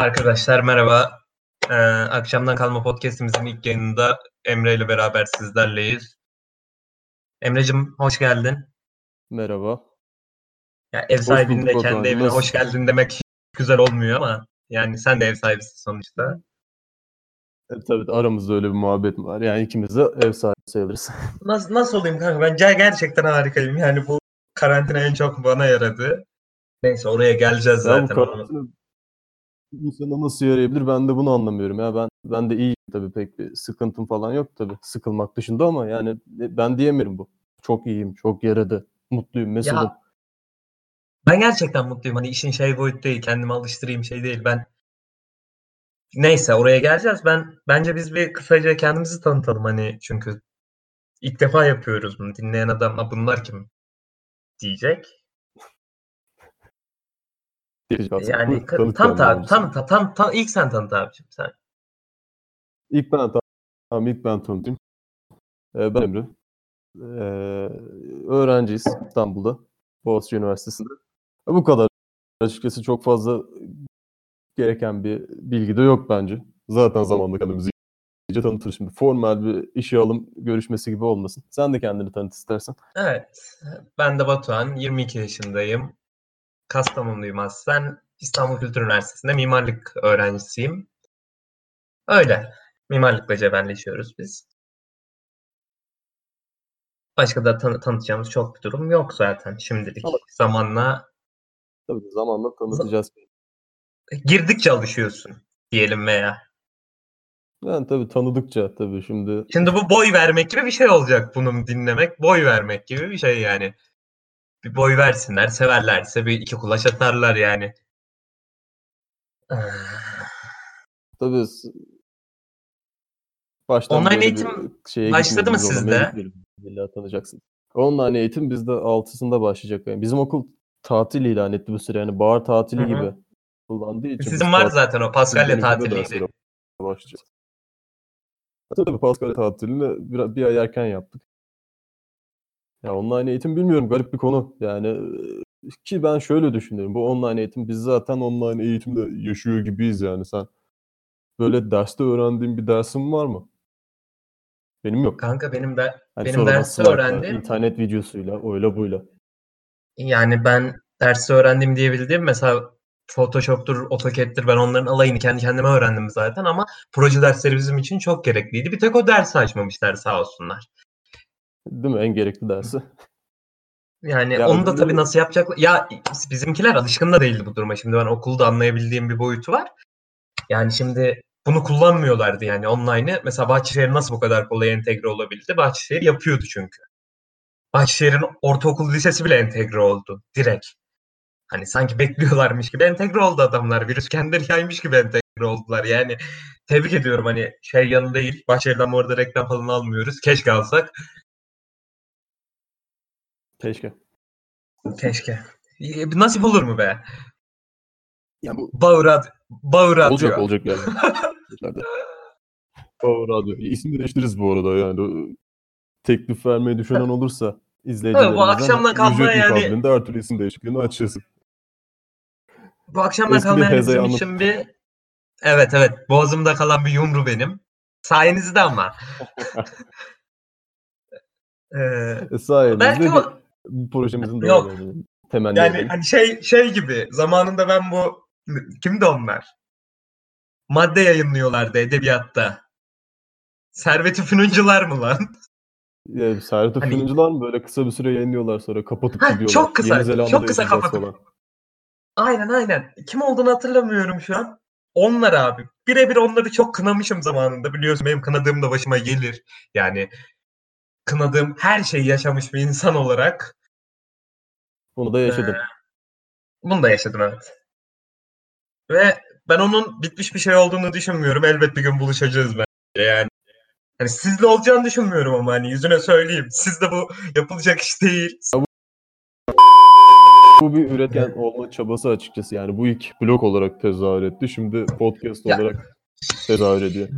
Arkadaşlar merhaba. Ee, akşamdan kalma podcastimizin ilk yayınında Emre ile beraber sizlerleyiz. Emre'cim hoş geldin. Merhaba. Ya ev sahibinin de kendi evine Nasıl- hoş geldin demek hiç güzel olmuyor ama yani sen de ev sahibisin sonuçta. E, tabii aramızda öyle bir muhabbet var. Yani ikimiz de ev sahibi sayılırız. Nasıl, nasıl olayım kanka? Ben ger- gerçekten harikayım. Yani bu karantina en çok bana yaradı. Neyse oraya geleceğiz ya bu zaten. karantina insana nasıl yarayabilir ben de bunu anlamıyorum. Ya ben ben de iyiyim tabii pek bir sıkıntım falan yok tabii. Sıkılmak dışında ama yani ben diyemiyorum bu. Çok iyiyim, çok yaradı. Mutluyum. Ya ben gerçekten mutluyum. Hani işin şey boyut değil. Kendimi alıştırayım şey değil. Ben neyse oraya geleceğiz. Ben bence biz bir kısaca kendimizi tanıtalım hani çünkü ilk defa yapıyoruz bunu. Dinleyen adam "Ha, bunlar kim diyecek. Aslında. Yani tanıt kendini abi. Tanıt, tanıt, tanıt, tanıt. ilk sen tanıt abiciğim sen. İlk ben tamam ilk ben tanıtayım. Ee, ben Emre. Ee, öğrenciyiz İstanbul'da. Boğaziçi Üniversitesi'nde. Bu kadar. Açıkçası çok fazla gereken bir bilgi de yok bence. Zaten zamanla kendimizi iyice tanıtırız şimdi. Formal bir işe alım görüşmesi gibi olmasın. Sen de kendini tanıt istersen. Evet. Ben de Batuhan. 22 yaşındayım. Kastamonluyum aslen. İstanbul Kültür Üniversitesi'nde mimarlık öğrencisiyim. Öyle. Mimarlıkla cebelleşiyoruz biz. Başka da tanı- tanıtacağımız çok bir durum yok zaten şimdilik. Ama- Zamanla Tabii zamanla tanıtacağız. girdikçe alışıyorsun diyelim veya. Yani tabii tanıdıkça tabii şimdi Şimdi bu boy vermek gibi bir şey olacak bunun dinlemek. Boy vermek gibi bir şey yani. Bir boy versinler, severlerse bir iki kulaç atarlar yani. tabii baştan Online eğitim şeye başladı mı sizde? İlla tanıyacaksın. Online eğitim bizde 6'sında başlayacak. Yani bizim okul tatil ilan etti bu süre. Yani bahar tatili Hı hı. gibi kullandığı için. Sizin var tatil zaten o Paskalya tatiliydi. Tabii tabii Paskalya tatilini bir, bir ay erken yaptık. Ya online eğitim bilmiyorum garip bir konu. Yani ki ben şöyle düşünüyorum. Bu online eğitim biz zaten online eğitimde yaşıyor gibiyiz yani. Sen böyle derste öğrendiğin bir dersin var mı? Benim yok. Kanka benim de Hani benim derste öğrendim. internet videosuyla, öyle buyla. Yani ben derste öğrendim diyebildiğim mesela Photoshop'tur, AutoCAD'tir ben onların alayını kendi kendime öğrendim zaten ama proje dersleri bizim için çok gerekliydi. Bir tek o dersi açmamışlar sağ olsunlar. Değil mi? En gerekli dersi. Yani Ya onu da tabii nasıl yapacaklar? Ya bizimkiler alışkın da değildi bu duruma. Şimdi ben okulda anlayabildiğim bir boyutu var. Yani şimdi bunu kullanmıyorlardı yani online'ı. Mesela Bahçeşehir nasıl bu kadar kolay entegre olabildi? Bahçeşehir yapıyordu çünkü. Bahçeşehir'in ortaokul lisesi bile entegre oldu direkt. Hani sanki bekliyorlarmış gibi entegre oldu adamlar. Virüs kendileri yaymış gibi entegre oldular. Yani tebrik ediyorum hani şey yanı değil. Bahçeşehir'den bu arada reklam falan almıyoruz. Keşke alsak. Keşke. Keşke. Nasip olur mu be? Ya bu Bağır at, bağır atıyor. olacak olacak yani. İleride. Power Radio. İsmi değiştiririz bu arada yani. Teklif vermeyi düşünen olursa izleyicilerimizden akşamdan kalmaya ücret yani- mukabilinde her türlü isim değişikliğini açacağız. Bu akşamdan kalmayan bizim anlat- için bir... Evet evet. Boğazımda kalan bir yumru benim. Sayenizde ama. Ee, E, sayenizde belki o... bu projemizin Yok. yani temenni Yani edelim. hani şey şey gibi zamanında ben bu kimdi onlar? Madde yayınlıyorlardı edebiyatta. Servet-i Fünuncular mı lan? Ya, Serhat Hani- Fırıncılar mı böyle kısa bir süre yayınlıyorlar sonra kapatıp Ha, gidiyorlar. çok kısa, Yeni çok kısa kapatıp- falan. Aynen aynen. Kim olduğunu hatırlamıyorum şu an. Onlar abi. Birebir onları çok kınamışım zamanında. Biliyorsun benim kınadığım da başıma gelir. Yani kınadığım her şeyi yaşamış bir insan olarak Bunu da yaşadım. Ee, bunu da yaşadım evet. Ve ben onun bitmiş bir şey olduğunu düşünmüyorum. Elbet bir gün buluşacağız bence yani. Hani sizle olacağını düşünmüyorum ama hani yüzüne söyleyeyim. Sizde bu yapılacak iş değil. Bu bir üretken olma çabası açıkçası. Yani bu ilk blog olarak tezahür etti. Şimdi podcast Ya- olarak tezahür ediyor.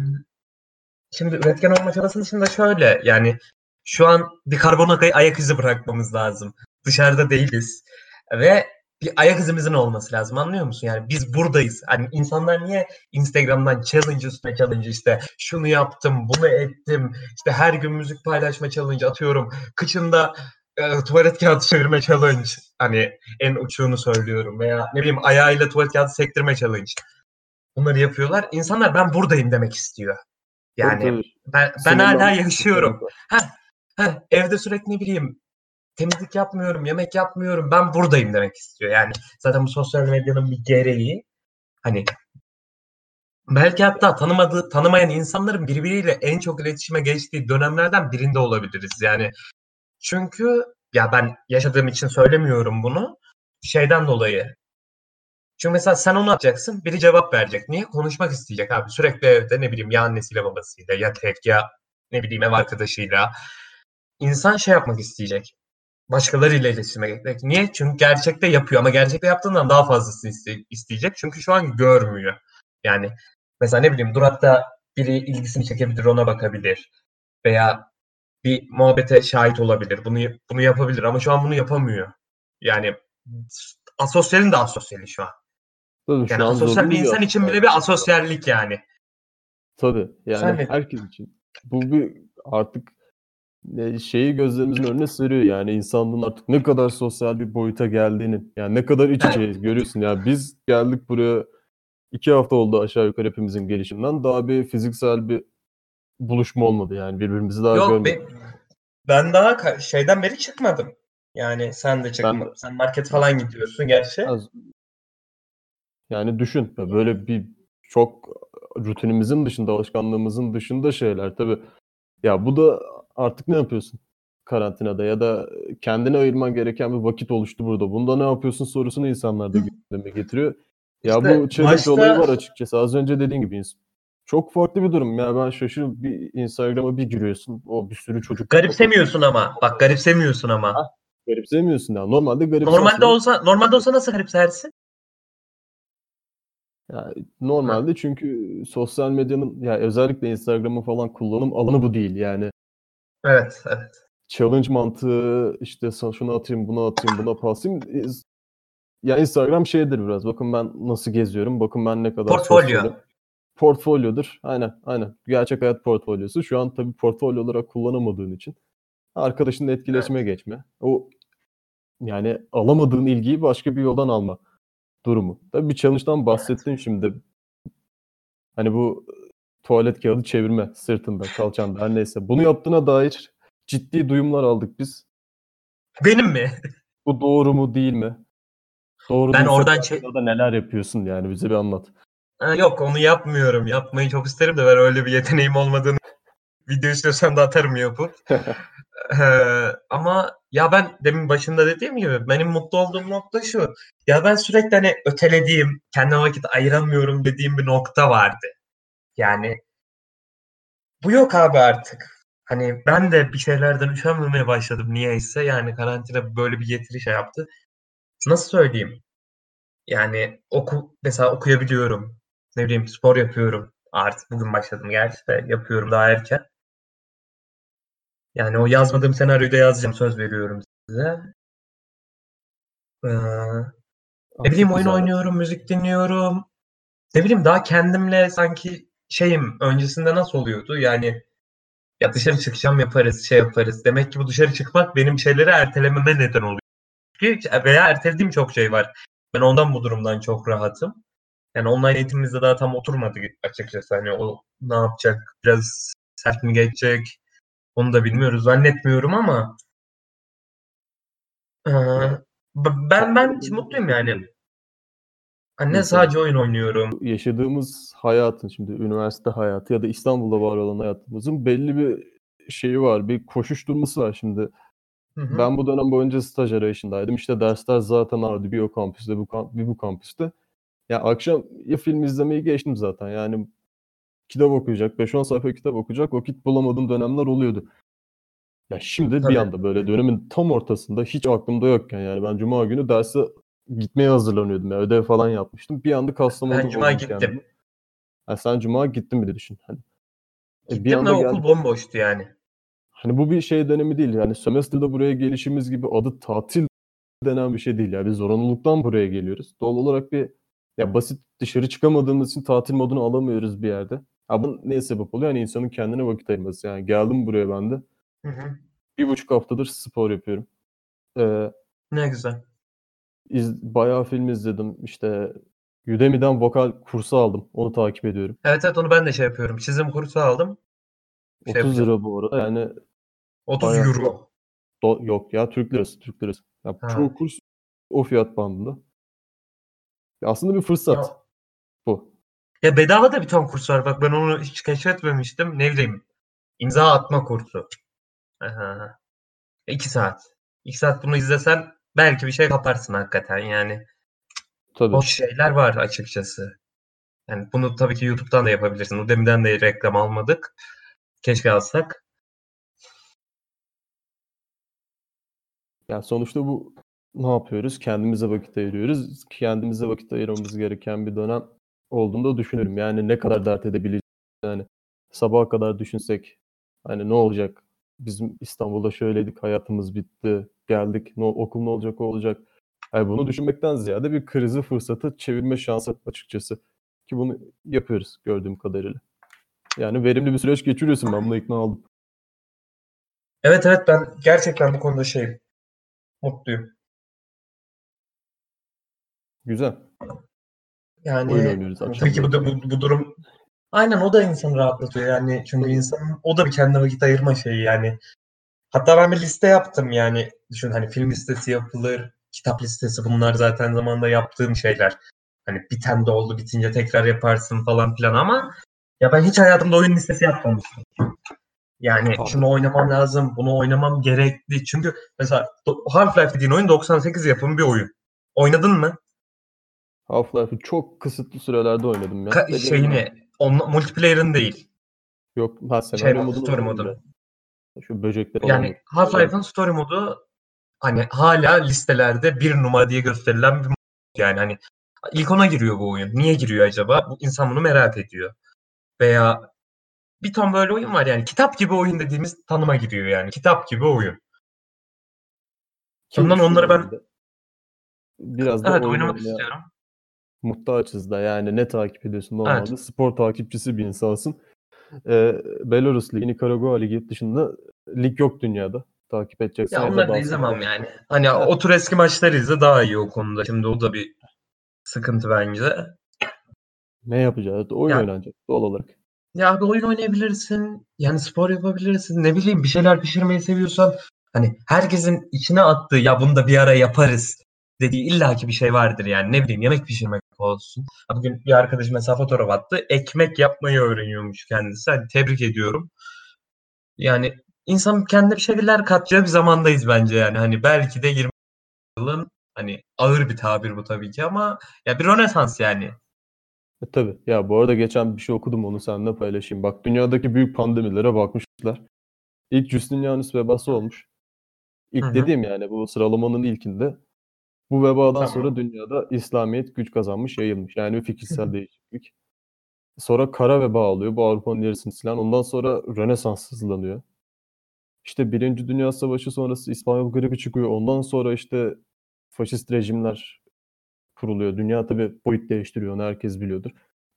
Şimdi üretken olma çabası dışında şöyle yani şu an bir karbon ay- ayak izi bırakmamız lazım. Dışarıda değiliz. Ve bir ayak izimizin olması lazım anlıyor musun? Yani biz buradayız. Hani insanlar niye Instagram'dan challenge üstüne challenge işte şunu yaptım, bunu ettim, işte her gün müzik paylaşma challenge atıyorum. Kıçında e, tuvalet kağıdı çevirme challenge. Hani en uçuğunu söylüyorum veya ne bileyim ayağıyla tuvalet kağıdı sektirme challenge. Bunları yapıyorlar. İnsanlar ben buradayım demek istiyor. Yani ben, ben hala yaşıyorum. Heh, evde sürekli ne bileyim temizlik yapmıyorum, yemek yapmıyorum. Ben buradayım demek istiyor. Yani zaten bu sosyal medyanın bir gereği. Hani belki hatta tanımadığı, tanımayan insanların birbiriyle en çok iletişime geçtiği dönemlerden birinde olabiliriz. Yani çünkü ya ben yaşadığım için söylemiyorum bunu. Şeyden dolayı. Çünkü mesela sen onu atacaksın, biri cevap verecek. Niye? Konuşmak isteyecek abi. Sürekli evde ne bileyim ya annesiyle babasıyla ya tek ya ne bileyim ev arkadaşıyla. İnsan şey yapmak isteyecek. Başkalarıyla iletişime geçmek. Niye? Çünkü gerçekte yapıyor ama gerçekte yaptığından daha fazlasını iste- isteyecek. Çünkü şu an görmüyor. Yani mesela ne bileyim durakta biri ilgisini çekebilir, ona bakabilir. Veya bir muhabbete şahit olabilir. Bunu bunu yapabilir ama şu an bunu yapamıyor. Yani asosyalin de asosyali şu an. Tabii şu Yani an asosyal bir insan için bile bir asosyallik yani. Tabii. Yani Sen herkes için. Bu bir artık şeyi gözlerimizin önüne seriyor yani insanlığın artık ne kadar sosyal bir boyuta geldiğini. Yani ne kadar iç içeyiz görüyorsun. Yani biz geldik buraya iki hafta oldu aşağı yukarı hepimizin gelişinden. Daha bir fiziksel bir buluşma olmadı yani birbirimizi daha Yok görmedik. ben, ben daha şeyden beri çıkmadım. Yani sen de çıkmadın. Ben- Sen market falan gidiyorsun gerçi. Az- Yani düşün ya böyle bir çok rutinimizin dışında, alışkanlığımızın dışında şeyler tabii. Ya bu da artık ne yapıyorsun karantinada ya da kendine ayırman gereken bir vakit oluştu burada. Bunda ne yapıyorsun sorusunu insanlar da gündeme getiriyor. Ya İşte bu challenge başta- olayı var açıkçası. Az önce dediğin gibi ins- çok farklı bir durum. Ya ben şaşırıyorum bir Instagram'a bir giriyorsun. O bir sürü çocuk. Garipsemiyorsun ama. Bak garipsemiyorsun ama. Garipsemiyorsun ya. Normalde garipsersin. Normalde olsa normalde olsa nasıl garipsersin? Ya normalde çünkü sosyal medyanın ya özellikle Instagram'ın falan kullanım alanı bu değil. Yani Evet, evet. challenge mantığı işte şunu atayım, bunu atayım, buna pasayım. Ya Instagram şeydir biraz. Bakın ben nasıl geziyorum. Bakın ben ne kadar Portfolyo. sosyalim. Portfolyodur. Aynen, aynen. Gerçek hayat portfolyosu. Şu an tabii portfolyo olarak kullanamadığın için arkadaşınla etkileşime geçme. O yani alamadığın ilgiyi başka bir yoldan alma durumu. Tabii bir challenge'dan bahsettin şimdi. Hani bu tuvalet kağıdı çevirme sırtında, kalçanda her neyse. Bunu yaptığına dair ciddi duyumlar aldık biz. Benim mi? Bu doğru mu değil mi? Doğru Ben oradan çe- neler yapıyorsun yani bize bir anlat. Ha, yok onu yapmıyorum. Yapmayı çok isterim de ben öyle bir yeteneğim olmadığını video istiyorsan da atarım yapıp. Ee, ama ya ben demin başında dediğim gibi benim mutlu olduğum nokta şu. Ya ben sürekli hani ötelediğim, kendime vakit ayıramıyorum dediğim bir nokta vardı. Yani bu yok abi artık. Hani ben de bir şeylerden üşenmemeye başladım niyeyse. Yani karantina böyle bir getiri şey yaptı. Nasıl söyleyeyim? Yani oku mesela okuyabiliyorum. Ne bileyim spor yapıyorum. Artık bugün başladım gerçi de yapıyorum daha erken. Yani o yazmadığım senaryoyu da yazacağım söz veriyorum size. Ee, ne bileyim oyun güzel. oynuyorum, müzik dinliyorum. Ne bileyim daha kendimle sanki şeyim öncesinde nasıl oluyordu? Yani ya dışarı çıkacağım yaparız, şey yaparız. Demek ki bu dışarı çıkmak benim şeyleri ertelememe neden oluyor. Çünkü veya ertelediğim çok şey var. Ben ondan bu durumdan çok rahatım. Yani online eğitimimizde daha tam oturmadı açıkçası. Hani o ne yapacak? Biraz sert mi geçecek? Onu da bilmiyoruz. Zannetmiyorum ama ee, ben ben mutluyum yani. Anne İnsan- sadece oyun oynuyorum. Yaşadığımız hayatın şimdi üniversite hayatı ya da İstanbul'da var olan hayatımızın belli bir şeyi var. Bir koşuşturması var şimdi. Hı hı. Ben bu dönem boyunca staj arayışındaydım. İşte dersler zaten vardı. Bir o kampüste, bu kamp- bir bu kampüste. Ya akşam ya film izlemeyi geçtim zaten. Yani kitap okuyacak, 5-10 sayfa kitap okuyacak vakit bulamadığım dönemler oluyordu. Ya şimdi Tabii. bir anda böyle dönemin tam ortasında hiç aklımda yokken yani ben cuma günü derse gitmeye hazırlanıyordum. Ya ödev falan yapmıştım. Bir anda Kastamonu'da Ben cuma gittim. kendimi. Ha, sen cuma gittin bir de düşün. Hani, e, bir Gittim ve anda okul bomboştu yani. Hani bu bir şey dönemi değil. Yani sömestrde buraya gelişimiz gibi adı tatil denen bir şey değil ya. Biz zorunluluktan buraya geliyoruz. Doğal olarak bir ya basit dışarı çıkamadığımız için tatil modunu alamıyoruz bir yerde. Ha bu neye sebep oluyor? Yani insanın kendine vakit ayırması. Yani geldim buraya ben de. Hı hı. Bir buçuk haftadır spor yapıyorum. Ee, Ne güzel. İz, bayağı film izledim. İşte Udemy'den vokal kursu aldım. Onu takip ediyorum. Evet evet onu ben de şey yapıyorum. Çizim kursu aldım. Şey 30 yapacağım. lira bu arada. Yani 30 bayağı- euro. do- yok ya Türk lirası. Türk lirası. Ya Ha. çoğu kurs o fiyat bandında. Ya aslında bir fırsat Ya, bu. ya bedava da bir ton kurs var. Bak ben onu hiç keşfetmemiştim. Ne bileyim. İmza atma kursu. Aha. İki saat. İki saat bunu izlesen belki bir şey kaparsın hakikaten yani. Tabii. Hoş şeyler var açıkçası. Yani bunu tabii ki YouTube'dan da yapabilirsin. Udemy'den de reklam almadık. Keşke alsak. Yani sonuçta bu ne yapıyoruz? Kendimize vakit ayırıyoruz. Kendimize vakit ayırmamız gereken bir dönem olduğunu da düşünüyorum. Yani ne kadar dert edebileceğiz. Yani sabaha kadar düşünsek hani ne olacak? Bizim İstanbul'da şöyleydik, hayatımız bitti, geldik, ne, okul ne olacak, o olacak. Yani bunu düşünmekten ziyade bir krizi fırsatı çevirme şansı açıkçası. Ki bunu yapıyoruz gördüğüm kadarıyla. Yani verimli bir süreç geçiriyorsun. Ben buna ikna oldum. Evet evet ben gerçekten bu konuda şeyim. Mutluyum. Güzel. Yani. Tabii ki bu, bu, bu durum aynen o da insanı rahatlatıyor yani çünkü insanın o da bir kendine vakit ayırma şeyi yani. Hatta ben bir liste yaptım yani düşün hani film listesi yapılır, kitap listesi bunlar zaten zamanında yaptığım şeyler. Hani biten de oldu bitince tekrar yaparsın falan filan ama ya ben hiç hayatımda oyun listesi yapmamıştım. Yani Abi. şunu oynamam lazım, bunu oynamam gerekli. Çünkü mesela Half-Life dediğin oyun 98 yapımı bir oyun. Oynadın mı? Half-Life'ı çok kısıtlı sürelerde oynadım ya. Ka- şeyini, on, multiplayer'ın değil. Yok, ha Şey modunu story ya. Şu böcekler Yani. Half-Life'ın story modu hani hala listelerde bir numara diye gösterilen bir mod. Yani hani ilk ona giriyor bu oyun. Niye giriyor acaba? Bu insan bunu merak ediyor. Veya bir ton böyle oyun var yani. Kitap gibi oyun dediğimiz tanıma giriyor yani. Kitap gibi oyun. Ki Ondan onları ben- Biraz da Evet oynamak istiyorum. Muhtaçız da yani ne takip ediyorsun normalde? Evet. Spor takipçisi bir insansın. Ee, Belarus Ligi, Nikaragua Ligi dışında lig yok dünyada. Takip edeceksen Ya onları da izlemem yani. Hani Evet. o tür eski maçları izle daha iyi o konuda. Şimdi o da bir sıkıntı bence. Ne yapacağız? Oyun Ya- oynanacak doğal olarak. Ya bir oyun oynayabilirsin. Yani spor yapabilirsin. Ne bileyim bir şeyler pişirmeyi seviyorsan hani herkesin içine attığı ya bunu da bir ara yaparız dediği illaki bir şey vardır yani. Ne bileyim yemek pişirmek olsun. Bugün bir arkadaşım mesela fotoğraf attı. Ekmek yapmayı öğreniyormuş kendisi. Hani tebrik ediyorum. Yani insan kendine bir şeyler katacağı bir zamandayız bence yani. Hani belki de 20 yılın hani ağır bir tabir bu tabii ki ama ya bir rönesans yani. E, tabii. Ya bu arada geçen bir şey okudum onu seninle paylaşayım. Bak dünyadaki büyük pandemilere bakmışlar. İlk Justinianus vebası olmuş. İlk Hı hı. dediğim yani bu sıralamanın ilkinde. Bu vebadan Tamam. sonra dünyada İslamiyet güç kazanmış, yayılmış. Yani bir fikirsel değişiklik. Sonra kara veba oluyor. Bu Avrupa'nın yarısını silen. Ondan sonra Rönesans hızlanıyor. İşte Birinci Dünya Savaşı sonrası İspanyol gribi çıkıyor. Ondan sonra işte faşist rejimler kuruluyor. Dünya tabii boyut değiştiriyor. Onu herkes biliyordur.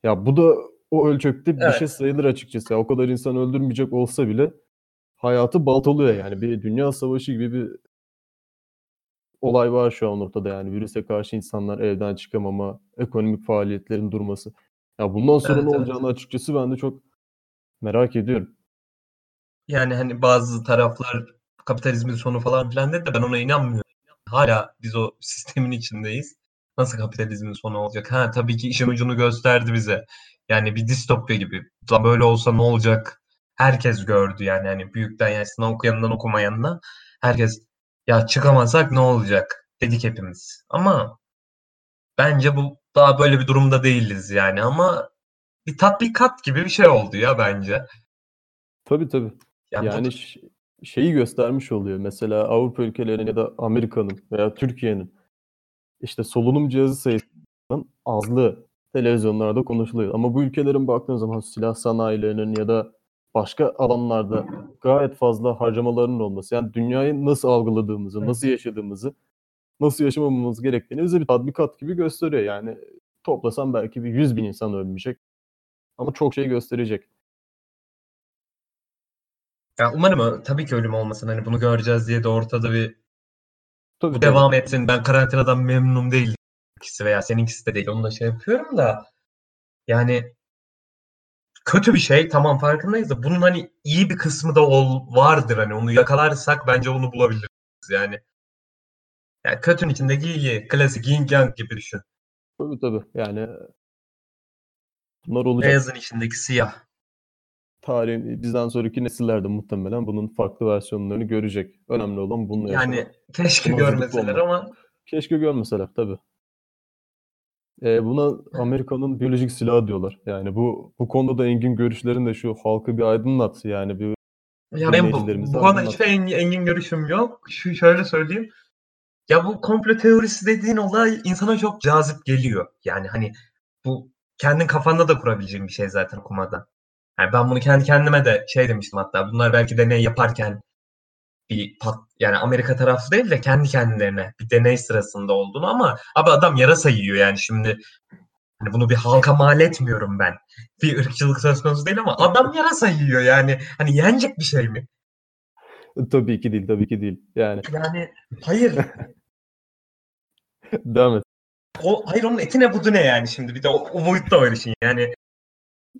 Ya bu da o ölçekte bir Evet. şey sayılır açıkçası. Ya o kadar insan öldürmeyecek olsa bile hayatı baltalıyor yani. Bir dünya savaşı gibi bir olay var şu an ortada yani. Virüse karşı insanlar evden çıkamama, ekonomik faaliyetlerin durması. Ya bundan sonra Evet, ne evet. olacağını açıkçası ben de çok merak ediyorum. Yani hani bazı taraflar kapitalizmin sonu falan filan dedi de ben ona inanmıyorum. Hala biz o sistemin içindeyiz. Nasıl kapitalizmin sonu olacak? Ha tabii ki işin ucunu gösterdi bize. Yani bir distopya gibi. Lan böyle olsa ne olacak? Herkes gördü yani hani büyükten yaşına okuyandan okumayanına herkes ya çıkamazsak ne olacak dedik hepimiz. Ama bence bu daha böyle bir durumda değiliz yani ama bir tatbikat gibi bir şey oldu ya bence. Tabii tabii. Yani, bu- Yani ş- şeyi göstermiş oluyor. Mesela Avrupa ülkelerinin ya da Amerika'nın veya Türkiye'nin işte solunum cihazı sayısının azlığı televizyonlarda konuşuluyor. Ama bu ülkelerin baktığın zaman silah sanayilerinin ya da başka alanlarda gayet fazla harcamalarının olması. Yani dünyayı nasıl algıladığımızı, nasıl yaşadığımızı nasıl yaşamamamız gerektiğini bize bir tatbikat gibi gösteriyor. Yani toplasam belki bir 100 bin insan ölmeyecek. Ama çok şey gösterecek. Ya umarım tabii ki ölüm olmasın. Hani bunu göreceğiz diye de ortada bir Tabii, bu tabii. devam etsin. Ben karantinadan memnun değilim. İkisi veya seninkisi de değil. Onu da şey yapıyorum da yani kötü bir şey. Tamam farkındayız da bunun hani iyi bir kısmı da ol, vardır. Hani onu yakalarsak bence onu bulabiliriz. Yani yani kötünün içindeki iyi. Klasik yin yang gibi düşün. Tabii tabii. Yani bunlar olacak. Beyazın içindeki siyah. Tarihin bizden sonraki nesiller de muhtemelen bunun farklı versiyonlarını görecek. Önemli olan bununla Yani yaşamak. keşke hazırlıklı görmeseler ama Keşke görmeseler tabii. Ee, buna Amerika'nın biyolojik silahı diyorlar. Yani bu bu konuda da engin görüşlerin de şu halkı bir aydınlat. Yani bir Ya benim bu, bu konuda hiçbir engin, engin görüşüm yok. Şu şöyle söyleyeyim. Ya bu komplo teorisi dediğin olay insana çok cazip geliyor. Yani hani bu kendin kafanda da kurabileceğin bir şey zaten okumadan. Yani ben bunu kendi kendime de şey demiştim hatta. Bunlar belki deney yaparken bir pat, yani Amerika tarafı değil de kendi kendilerine bir deney sırasında olduğunu ama abi adam yarasa yiyor yani şimdi hani bunu bir halka mal etmiyorum ben. Bir ırkçılık söz konusu değil ama adam yarasa yiyor yani. Hani yenecek bir şey mi? tabii ki değil, tabii ki değil. Yani Yani hayır. devam et. O, hayır onun eti ne budu ne yani şimdi bir de o, o boyutta var işin yani.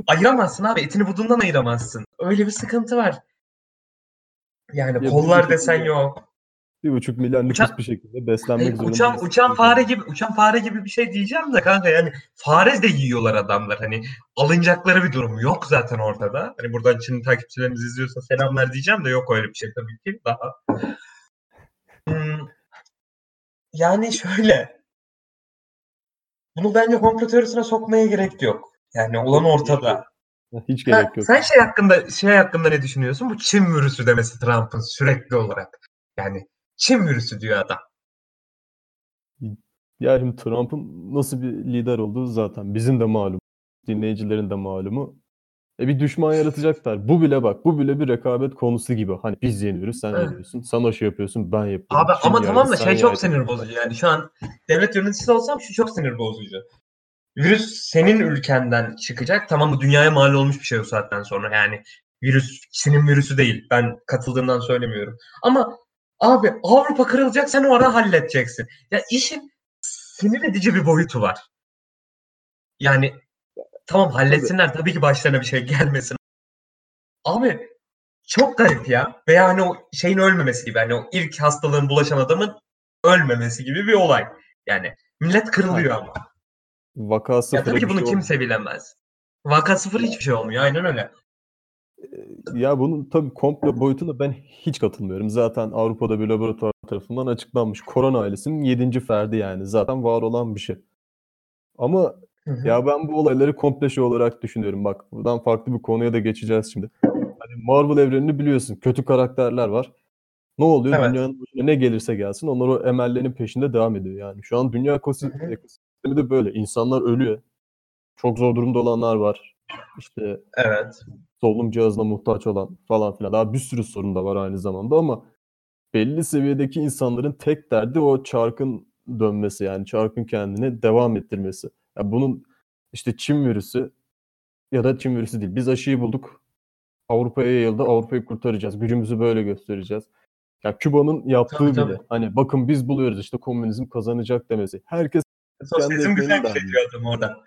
Ayıramazsın abi etini budundan ayıramazsın. Öyle bir sıkıntı var. Yani Ya kollar desen yok. Bir buçuk milyar nüfus Uçan- bir şekilde beslenmek Hayır, zorunda. uçan uçan fare gibi uçan fare gibi bir şey diyeceğim de kanka yani fare de yiyorlar adamlar hani alınacakları bir durum yok zaten ortada. Hani buradan Çin takipçilerimiz izliyorsa selamlar diyeceğim de yok öyle bir şey tabii ki daha. Hmm, yani şöyle bunu bence komplo teorisine sokmaya gerek yok. Yani olan ortada. Hiç Ha, gerek yok. Sen şey hakkında şey hakkında ne düşünüyorsun? Bu Çin virüsü demesi Trump'ın sürekli olarak. Yani Çin virüsü diyor adam. Ya şimdi Trump'ın nasıl bir lider olduğu zaten bizim de malum. Dinleyicilerin de malumu. E bir düşman yaratacaklar. Bu bile bak, bu bile bir rekabet konusu gibi. Hani biz yeniyoruz, sen Evet. yeniyorsun. Sen aşı yapıyorsun, ben yapıyorum. Abi Kim ama tamam da şey çok sinir bozucu yani şu an devlet yöneticisi olsam şu çok sinir bozucu. Virüs senin ülkenden çıkacak. Tamam bu dünyaya mal olmuş bir şey o saatten sonra yani virüs Çin'in virüsü değil. Ben katıldığımdan söylemiyorum. Ama abi Avrupa kırılacak sen o ara halledeceksin. Ya işin sinir edici bir boyutu var. Yani tamam halletsinler tabii ki başlarına bir şey gelmesin. Abi çok garip ya. Veya hani o şeyin ölmemesi gibi. Hani o ilk hastalığın bulaşan adamın ölmemesi gibi bir olay. Yani millet kırılıyor ama. Vaka Ya sıfıra tabii ki bunu şey kimse bilemez. Vaka sıfır hiçbir şey olmuyor. Aynen öyle. Ya bunun tabii komplo boyutuna ben hiç katılmıyorum. Zaten Avrupa'da bir laboratuvar tarafından açıklanmış. Korona ailesinin 7. ferdi yani. Zaten var olan bir şey. Ama Hı hı. ya ben bu olayları komple şey olarak düşünüyorum. Bak buradan farklı bir konuya da geçeceğiz şimdi. Hani Marvel evrenini biliyorsun. Kötü karakterler var. Ne oluyor? Evet. Dünyanın başına ne gelirse gelsin onlar o emellerin peşinde devam ediyor yani. Şu an dünya ekosi- Ekosistemi de böyle. İnsanlar ölüyor. Çok zor durumda olanlar var. İşte Evet. solunum cihazına muhtaç olan falan filan. Daha bir sürü sorun da var aynı zamanda ama belli seviyedeki insanların tek derdi o çarkın dönmesi yani çarkın kendini devam ettirmesi. Ya bunun işte Çin virüsü ya da Çin virüsü değil. Biz aşıyı bulduk. Avrupa'ya yayıldı. Avrupa'yı kurtaracağız. Gücümüzü böyle göstereceğiz. Ya Küba'nın yaptığı Tabii, bile. tabii. Hani bakın biz buluyoruz işte komünizm kazanacak demesi. Herkes Sosyalizm güzel şey diyor adam orada.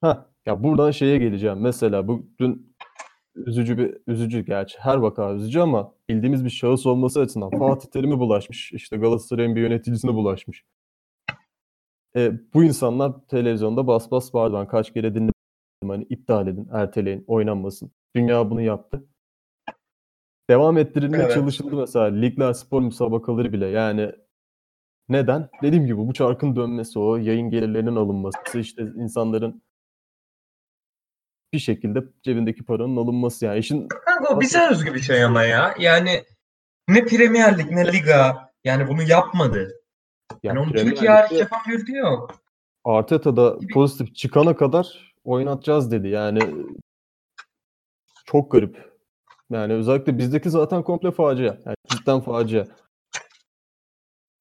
Ha ya buradan şeye geleceğim. Mesela bu dün üzücü bir üzücü gerçi her vaka üzücü ama bildiğimiz bir şahıs olması açısından Fatih Terim'e bulaşmış. İşte Galatasaray'ın bir yöneticisine bulaşmış. E, bu insanlar televizyonda bas bas bağırdı. Ben kaç kere dinledim. Hani iptal edin, erteleyin, oynanmasın. Dünya bunu yaptı. Devam ettirilmeye Evet. çalışıldı mesela ligler, spor müsabakaları bile. Yani neden? Dediğim gibi bu çarkın dönmesi, o yayın gelirlerinin alınması, işte insanların bir şekilde cebindeki paranın alınması yani işin Kanka o bize özgü bir şey ama ya. Yani ne Premier Lig ne Liga yani bunu yapmadı. yani Yani onu Premier Türkiye hariç yapan bir ülke yok. Arteta da pozitif çıkana kadar oynatacağız dedi. Yani çok garip. Yani özellikle bizdeki zaten komple facia. Yani cidden facia.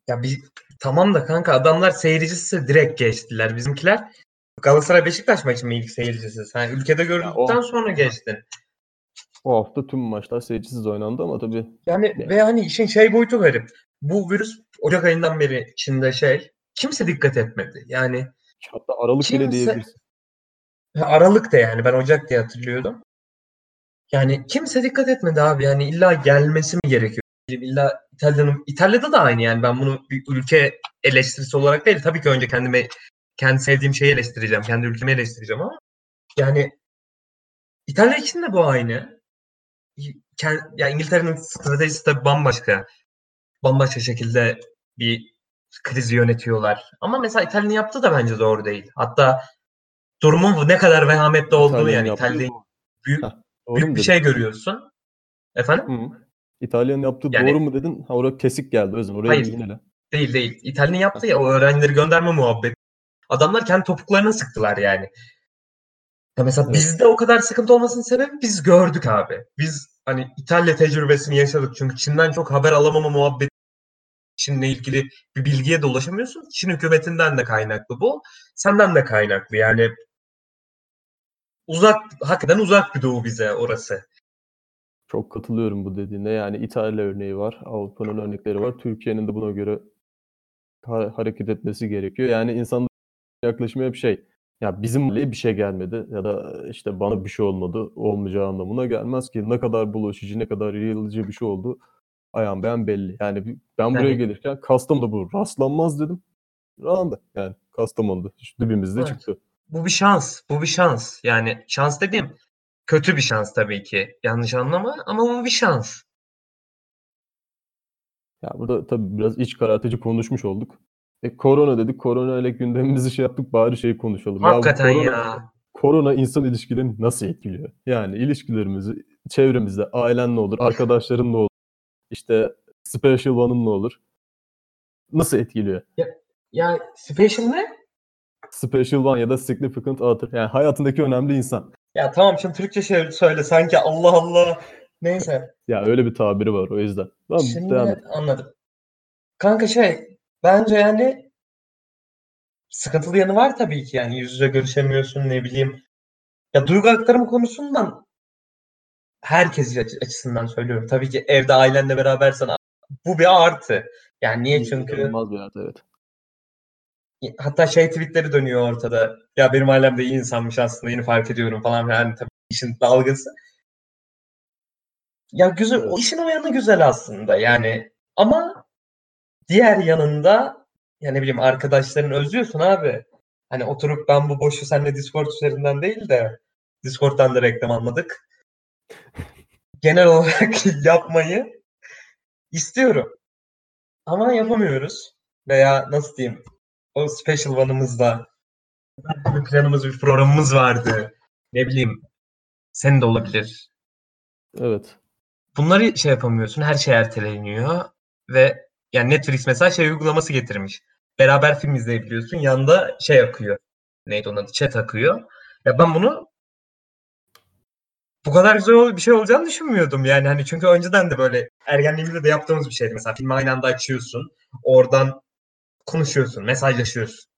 Ya bir tamam da kanka adamlar seyircisi direkt geçtiler. Bizimkiler Galatasaray Beşiktaş maçı mı ilk seyircisi? Sen ülkede görüldükten o- sonra geçtin. O hafta tüm maçlar seyircisiz oynandı ama tabii Yani Ne? ve hani işin şey boyutu garip. Bu virüs Ocak ayından beri Çin'de şey kimse dikkat etmedi. Yani hatta Aralık bile Kimse- diyebiliriz. Aralık da yani ben Ocak diye hatırlıyordum. Yani kimse dikkat etmedi abi. Yani illa gelmesi mi gerekiyor? İlla İtalya'nın İtalya'da da aynı yani ben bunu bir ülke eleştirisi olarak değil tabii ki önce kendime kendi sevdiğim şeyi eleştireceğim. Kendi ülkemi eleştireceğim ama yani İtalya için de bu aynı. Ken- Ya İngiltere'nin stratejisi de bambaşka. Bambaşka şekilde bir krizi yönetiyorlar. Ama mesela İtalya'nın yaptığı da bence doğru değil. Hatta durumun ne kadar vehametli olduğunu İtalya'nın yani doğru. büyük, doğru büyük bir şey görüyorsun. Efendim? Hı. İtalya'nın yaptığı Yani- doğru mu dedin? Ha oraya kesik geldi Özün. Oraya Hayır. yine de. Değil değil. İtalya'nın yaptığı ya o öğrencileri gönderme muhabbeti. Adamlar kendi topuklarına sıktılar yani. Ya mesela Evet. bizde o kadar sıkıntı olmasının sebebi biz gördük abi. Biz hani İtalya tecrübesini yaşadık. Çünkü Çin'den çok haber alamama muhabbeti Çin'le ilgili bir bilgiye de ulaşamıyorsun. Çin hükümetinden de kaynaklı bu. Senden de kaynaklı. Yani uzak, hakikaten uzak bir doğu bize orası. Çok katılıyorum bu dediğine. Yani İtalya örneği var. Avrupa'nın örnekleri var. Türkiye'nin de buna göre ha- hareket etmesi gerekiyor. Yani insanların yaklaşımı hep şey. Ya bizim mahalleye bir şey gelmedi ya da işte bana bir şey olmadı olmayacağı anlamına gelmez ki. Ne kadar bulaşıcı, ne kadar yayılıcı bir şey oldu ayan beyan belli. Yani ben buraya Yani- gelirken Kastamonu'da bu rastlanmaz dedim. Rağmen yani Kastamonu'da şu dibimizde Evet. çıktı. Bu bir şans. Bu bir şans. Yani şans dediğim kötü bir şans tabii ki. Yanlış anlama ama bu bir şans. Ya burada tabii biraz iç karartıcı konuşmuş olduk. E korona dedik. Korona ile gündemimizi şey yaptık. Bari şeyi konuşalım. Ya Hakikaten korona, ya. korona insan ilişkilerini nasıl etkiliyor? Yani ilişkilerimizi çevremizde ailen ne olur, arkadaşların ne olur, işte special one'ın ne olur? Nasıl etkiliyor? Ya special ne? Special one ya da significant other. Yani hayatındaki önemli insan. Ya tamam şimdi Türkçe şey söyle sanki Allah Allah. Neyse. Ya öyle bir tabiri var o yüzden. Tamam Şimdi devam et. anladım. Kanka şey bence yani sıkıntılı yanı var tabii ki yani yüz yüze görüşemiyorsun ne bileyim. Ya duygu aktarım konusundan herkes açı- açısından söylüyorum. Tabii ki evde ailenle berabersen bu bir artı. Yani niye? Çünkü bir hayat evet. Hatta şey tweetleri dönüyor ortada. Ya benim ailem de iyi insanmış aslında yeni fark ediyorum falan. Yani tabii işin dalgası. Ya güzel, o işin o yanı güzel aslında yani. Ama diğer yanında yani ne bileyim arkadaşlarını özlüyorsun abi. Hani oturup ben bu boşu seninle Discord üzerinden değil de Discord'dan da reklam almadık. Genel olarak yapmayı istiyorum. Ama yapamıyoruz. Veya nasıl diyeyim o special one'ımızda bir planımız, bir programımız vardı. Ne bileyim senin de olabilir. Evet. Bunları şey yapamıyorsun. Her şey erteleniyor. Ve yani Netflix mesela şey uygulaması getirmiş. Beraber film izleyebiliyorsun. Yanında şey akıyor. Neydi onun adı? Chat akıyor. Ya ben bunu bu kadar güzel bir şey olacağını düşünmüyordum. Yani hani çünkü önceden de böyle ergenliğimizde de yaptığımız bir şeydi. Mesela filmi aynı anda açıyorsun. Oradan konuşuyorsun, mesajlaşıyorsun.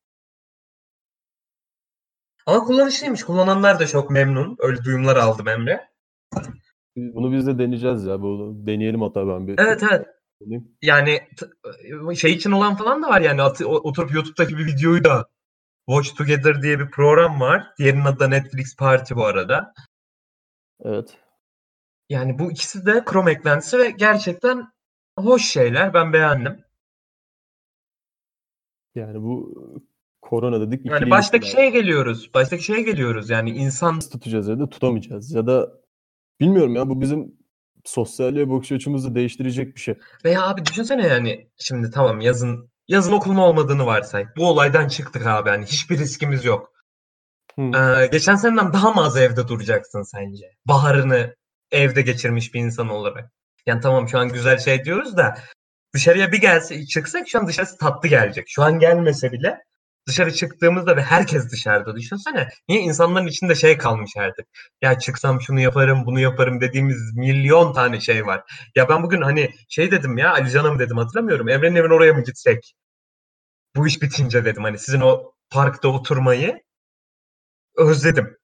Ama kullanışlıymış. Kullananlar da çok memnun. Öyle duyumlar aldım Emre. Bunu biz de deneyeceğiz ya. Bunu deneyelim hatta ben bir. Evet evet. Yani şey için olan falan da var yani oturup YouTube'daki bir videoyu da Watch Together diye bir program var. Diğerinin adı da Netflix Party bu arada. Evet. Yani bu ikisi de Chrome eklentisi ve gerçekten hoş şeyler. Ben beğendim. Yani bu korona dedik. Yani baştaki şeye geliyoruz. Baştaki şeye geliyoruz. Yani insan tutacağız ya da tutamayacağız. Ya da bilmiyorum ya bu bizim sosyalliğe bakış açımızı değiştirecek bir şey. veya abi düşünsene yani şimdi tamam yazın yazın okulun olmadığını varsay. Bu olaydan çıktık abi. Yani hiçbir riskimiz yok. Hı. Ee, geçen seneden daha mı az evde duracaksın sence? Baharını evde geçirmiş bir insan olarak. Yani tamam şu an güzel şey diyoruz da dışarıya bir gelse çıksak şu an dışarısı tatlı gelecek. Şu an gelmese bile dışarı çıktığımızda ve herkes dışarıda düşünsene. Niye insanların içinde şey kalmış artık. Ya çıksam şunu yaparım, bunu yaparım dediğimiz milyon tane şey var. Ya ben bugün hani şey dedim ya Ali Can'a mı dedim hatırlamıyorum. Evrenin evine oraya mı gitsek? Bu iş bitince dedim hani sizin o parkta oturmayı özledim.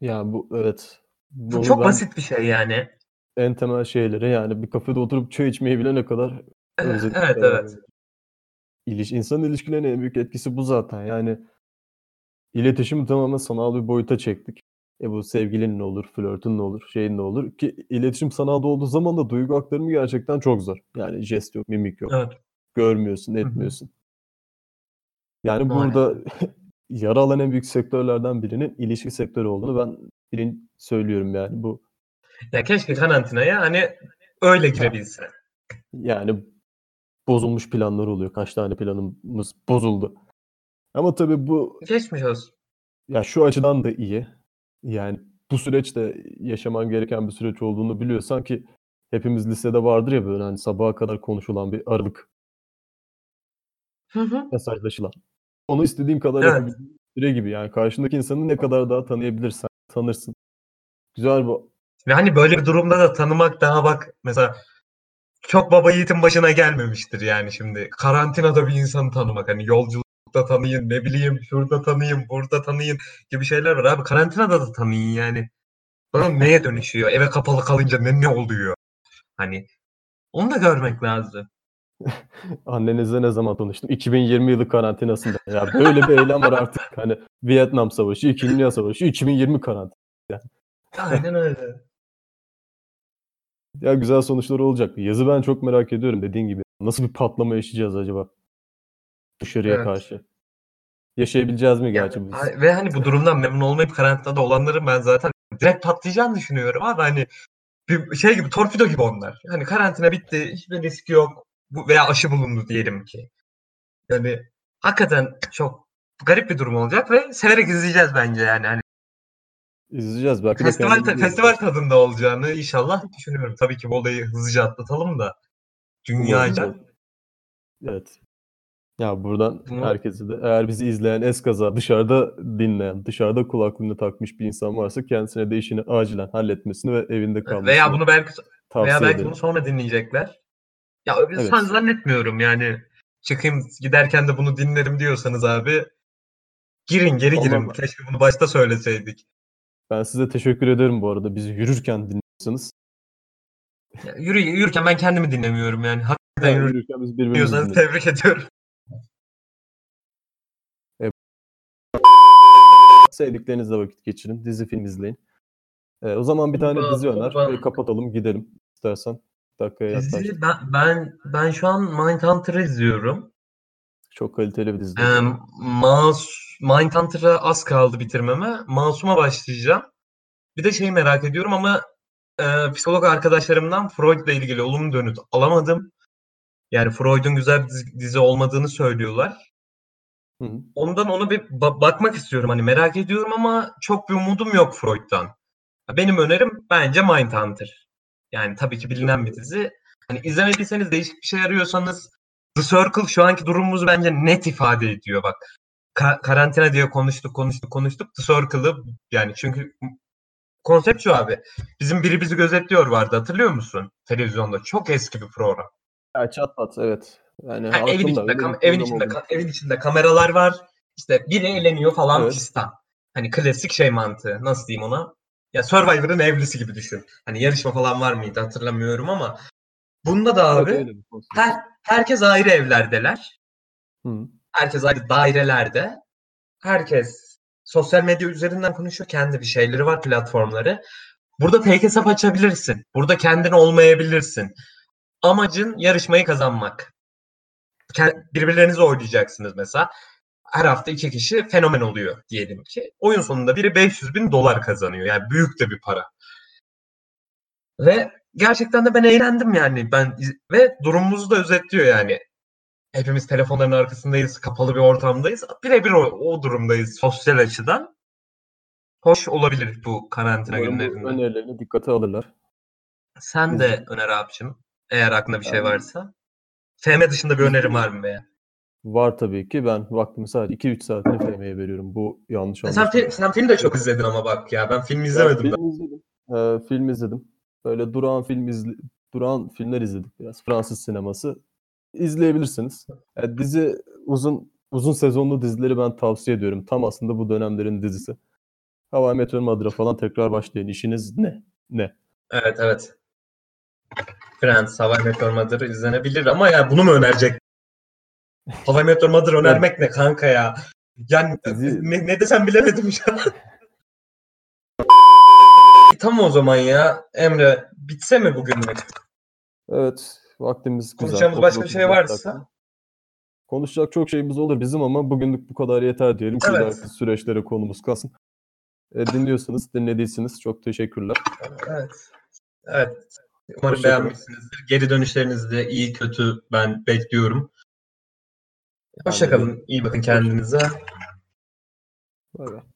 Ya bu evet. Bu Bunu çok ben basit bir şey yani. En temel şeyleri yani bir kafede oturup çay içmeyi bilene kadar özledik. Evet evet. İliş, insan ilişkilerine en büyük etkisi bu zaten. Yani iletişimi tamamen sanal bir boyuta çektik. E bu sevgilin ne olur, flörtün ne olur, şeyin ne olur ki iletişim sanalda olduğu zaman da duygu aktarımı gerçekten çok zor. Yani jest yok, mimik yok. Evet. Görmüyorsun, etmiyorsun. Yani Maalesef. burada yara alan en büyük sektörlerden birinin ilişki sektörü olduğunu ben birin söylüyorum yani bu Ya keşke karantinaya hani öyle girebilse. yani bozulmuş planlar oluyor. Kaç tane planımız bozuldu. Ama tabii bu Geçmiş olsun. ya şu açıdan da iyi. Yani bu süreçte yaşaman gereken bir süreç olduğunu biliyorsan ki hepimiz lisede vardır ya böyle hani sabaha kadar konuşulan bir aralık Hı hı. mesajlaşılan. Onu istediğin kadar Evet. süre gibi yani karşındaki insanı ne kadar daha tanıyabilirsen tanırsın. Güzel bu. Ve hani böyle bir durumda da tanımak daha bak mesela çok baba yiğitin başına gelmemiştir yani şimdi. Karantinada bir insanı tanımak hani yolculukta tanıyın ne bileyim şurada tanıyın burada tanıyın gibi şeyler var abi. Karantinada da tanıyın yani. Bakalım neye dönüşüyor? Eve kapalı kalınca ne ne oluyor? Hani onu da görmek lazım. Annenizle ne zaman tanıştım? 2020 yılı karantinasında. Ya böyle bir eylem var artık. Hani Vietnam Savaşı, İkinci Dünya Savaşı, 2020 karantina. Aynen öyle. Ya güzel sonuçlar olacak. Yazı ben çok merak ediyorum dediğin gibi. Nasıl bir patlama yaşayacağız acaba? Dışarıya Evet. karşı. Yaşayabileceğiz mi gerçi biz? ha- ve hani bu durumdan memnun olmayıp karantinada olanların ben zaten direkt patlayacağını düşünüyorum abi hani bir şey gibi torpido gibi onlar. Hani karantina bitti, hiçbir risk yok bu veya aşı bulundu diyelim ki. Yani hakikaten çok garip bir durum olacak ve severek izleyeceğiz bence yani. Hani İzleyeceğiz. Belki festival kendimizi festival tadında olacağını inşallah düşünüyorum. Tabii ki bu olayı hızlıca atlatalım da dünyaca. Evet. Ya buradan Bunu- herkese de eğer bizi izleyen eskaza dışarıda dinleyen, dışarıda kulaklığını takmış bir insan varsa kendisine de işini acilen halletmesini ve evinde kalmasını Veya bunu belki veya belki ederim. bunu sonra dinleyecekler. Ya Evet. san- zannetmiyorum yani. Çıkayım giderken de bunu dinlerim diyorsanız abi girin geri girin. Vallahi- Keşke bunu başta söyleseydik. Ben size teşekkür ederim bu arada. Bizi yürürken dinliyorsanız. Ya yürü, yürürken ben kendimi dinlemiyorum yani. Hakikaten Yani yürür yürürken biz birbirimizi dinliyoruz. tebrik ediyorum. Sevdiklerinizle vakit geçirin. Dizi film izleyin. Ee, o zaman bir tane Kurban, dizi öner ve kapatalım gidelim istersen. Dakikaya. Dizi, ben, ben, ben şu an Mindhunter'ı izliyorum. Çok kaliteli bir dizi. Ee, Mas Mindhunter'a az kaldı bitirmeme. Masum'a başlayacağım. Bir de şeyi merak ediyorum ama e, psikolog arkadaşlarımdan Freud'la ilgili olumlu dönüt alamadım. Yani Freud'un güzel bir dizi, dizi olmadığını söylüyorlar. Hı. Ondan ona bir ba- bakmak istiyorum. Hani merak ediyorum ama çok bir umudum yok Freud'dan. Benim önerim bence Mindhunter. Yani tabii ki bilinen bir dizi. Hani izlemediyseniz değişik bir şey arıyorsanız The Circle şu anki durumumuzu bence net ifade ediyor bak. Ka- karantina diye konuştuk konuştuk konuştuk. The Circle'ı yani çünkü konsept şu abi. Bizim biri bizi gözetliyor vardı hatırlıyor musun? Televizyonda çok eski bir program. Ya çat pat evet. Yani Ha, evin içinde, kam- evin içinde, ka- evin içinde kameralar var. İşte biri eğleniyor falan Evet. fistan. Hani klasik şey mantığı. Nasıl diyeyim ona? Ya Survivor'ın evlisi gibi düşün. Hani yarışma falan var mıydı hatırlamıyorum ama bunda da abi her, herkes ayrı evlerdeler. Hı. Herkes ayrı dairelerde. Herkes sosyal medya üzerinden konuşuyor. Kendi bir şeyleri var, platformları. Burada fake hesap açabilirsin. Burada kendin olmayabilirsin. Amacın yarışmayı kazanmak. Birbirlerinizi oylayacaksınız mesela. Her hafta iki kişi fenomen oluyor diyelim ki. Oyun sonunda biri 500 bin dolar kazanıyor. Yani büyük de bir para. Ve gerçekten de ben eğlendim yani. Ben ve durumumuzu da özetliyor yani. Hepimiz telefonların arkasındayız, kapalı bir ortamdayız. Birebir o, o durumdayız sosyal açıdan. Hoş olabilir bu karantina Umarım günlerinde. önerilerini dikkate alırlar. Sen de öner abicim. Eğer aklında bir şey Ben- varsa. FM dışında bir önerim var mı be? Var tabii ki. Ben vaktimi sadece 2-3 saatini FM'ye veriyorum. Bu yanlış Sen, anlaşılma. film, sen film de çok izledin ama bak ya. Ben film izlemedim. Ben film izledim. Ee, film izledim. Böyle durağan film izle, durağan filmler izledik biraz. Fransız sineması. İzleyebilirsiniz. Yani dizi uzun uzun sezonlu dizileri ben tavsiye ediyorum. Tam aslında bu dönemlerin dizisi. Hava Meteor Madra falan tekrar başlayın. İşiniz ne? Ne? Evet evet. Friends, How I Met Your Mother izlenebilir ama ya bunu mu önerecek? How I Met Your Mother önermek ne kanka ya? Yani Dizi- ne, ne desem bilemedim şu an. Tamam o zaman ya. Emre bitse mi bugünlük? Evet. Vaktimiz güzel. Konuşacağımız başka bir şey 30-35 varsa? dakika. Konuşacak çok şeyimiz olur bizim ama bugünlük bu kadar yeter diyelim. Evet. ileriki süreçlere konumuz kalsın. E, dinliyorsunuz, dinlediyseniz çok teşekkürler. Evet. Evet. Umarım beğenmişsinizdir. Geri dönüşlerinizi de iyi kötü ben bekliyorum. Hoşçakalın. İyi bakın kendinize. Bay bay.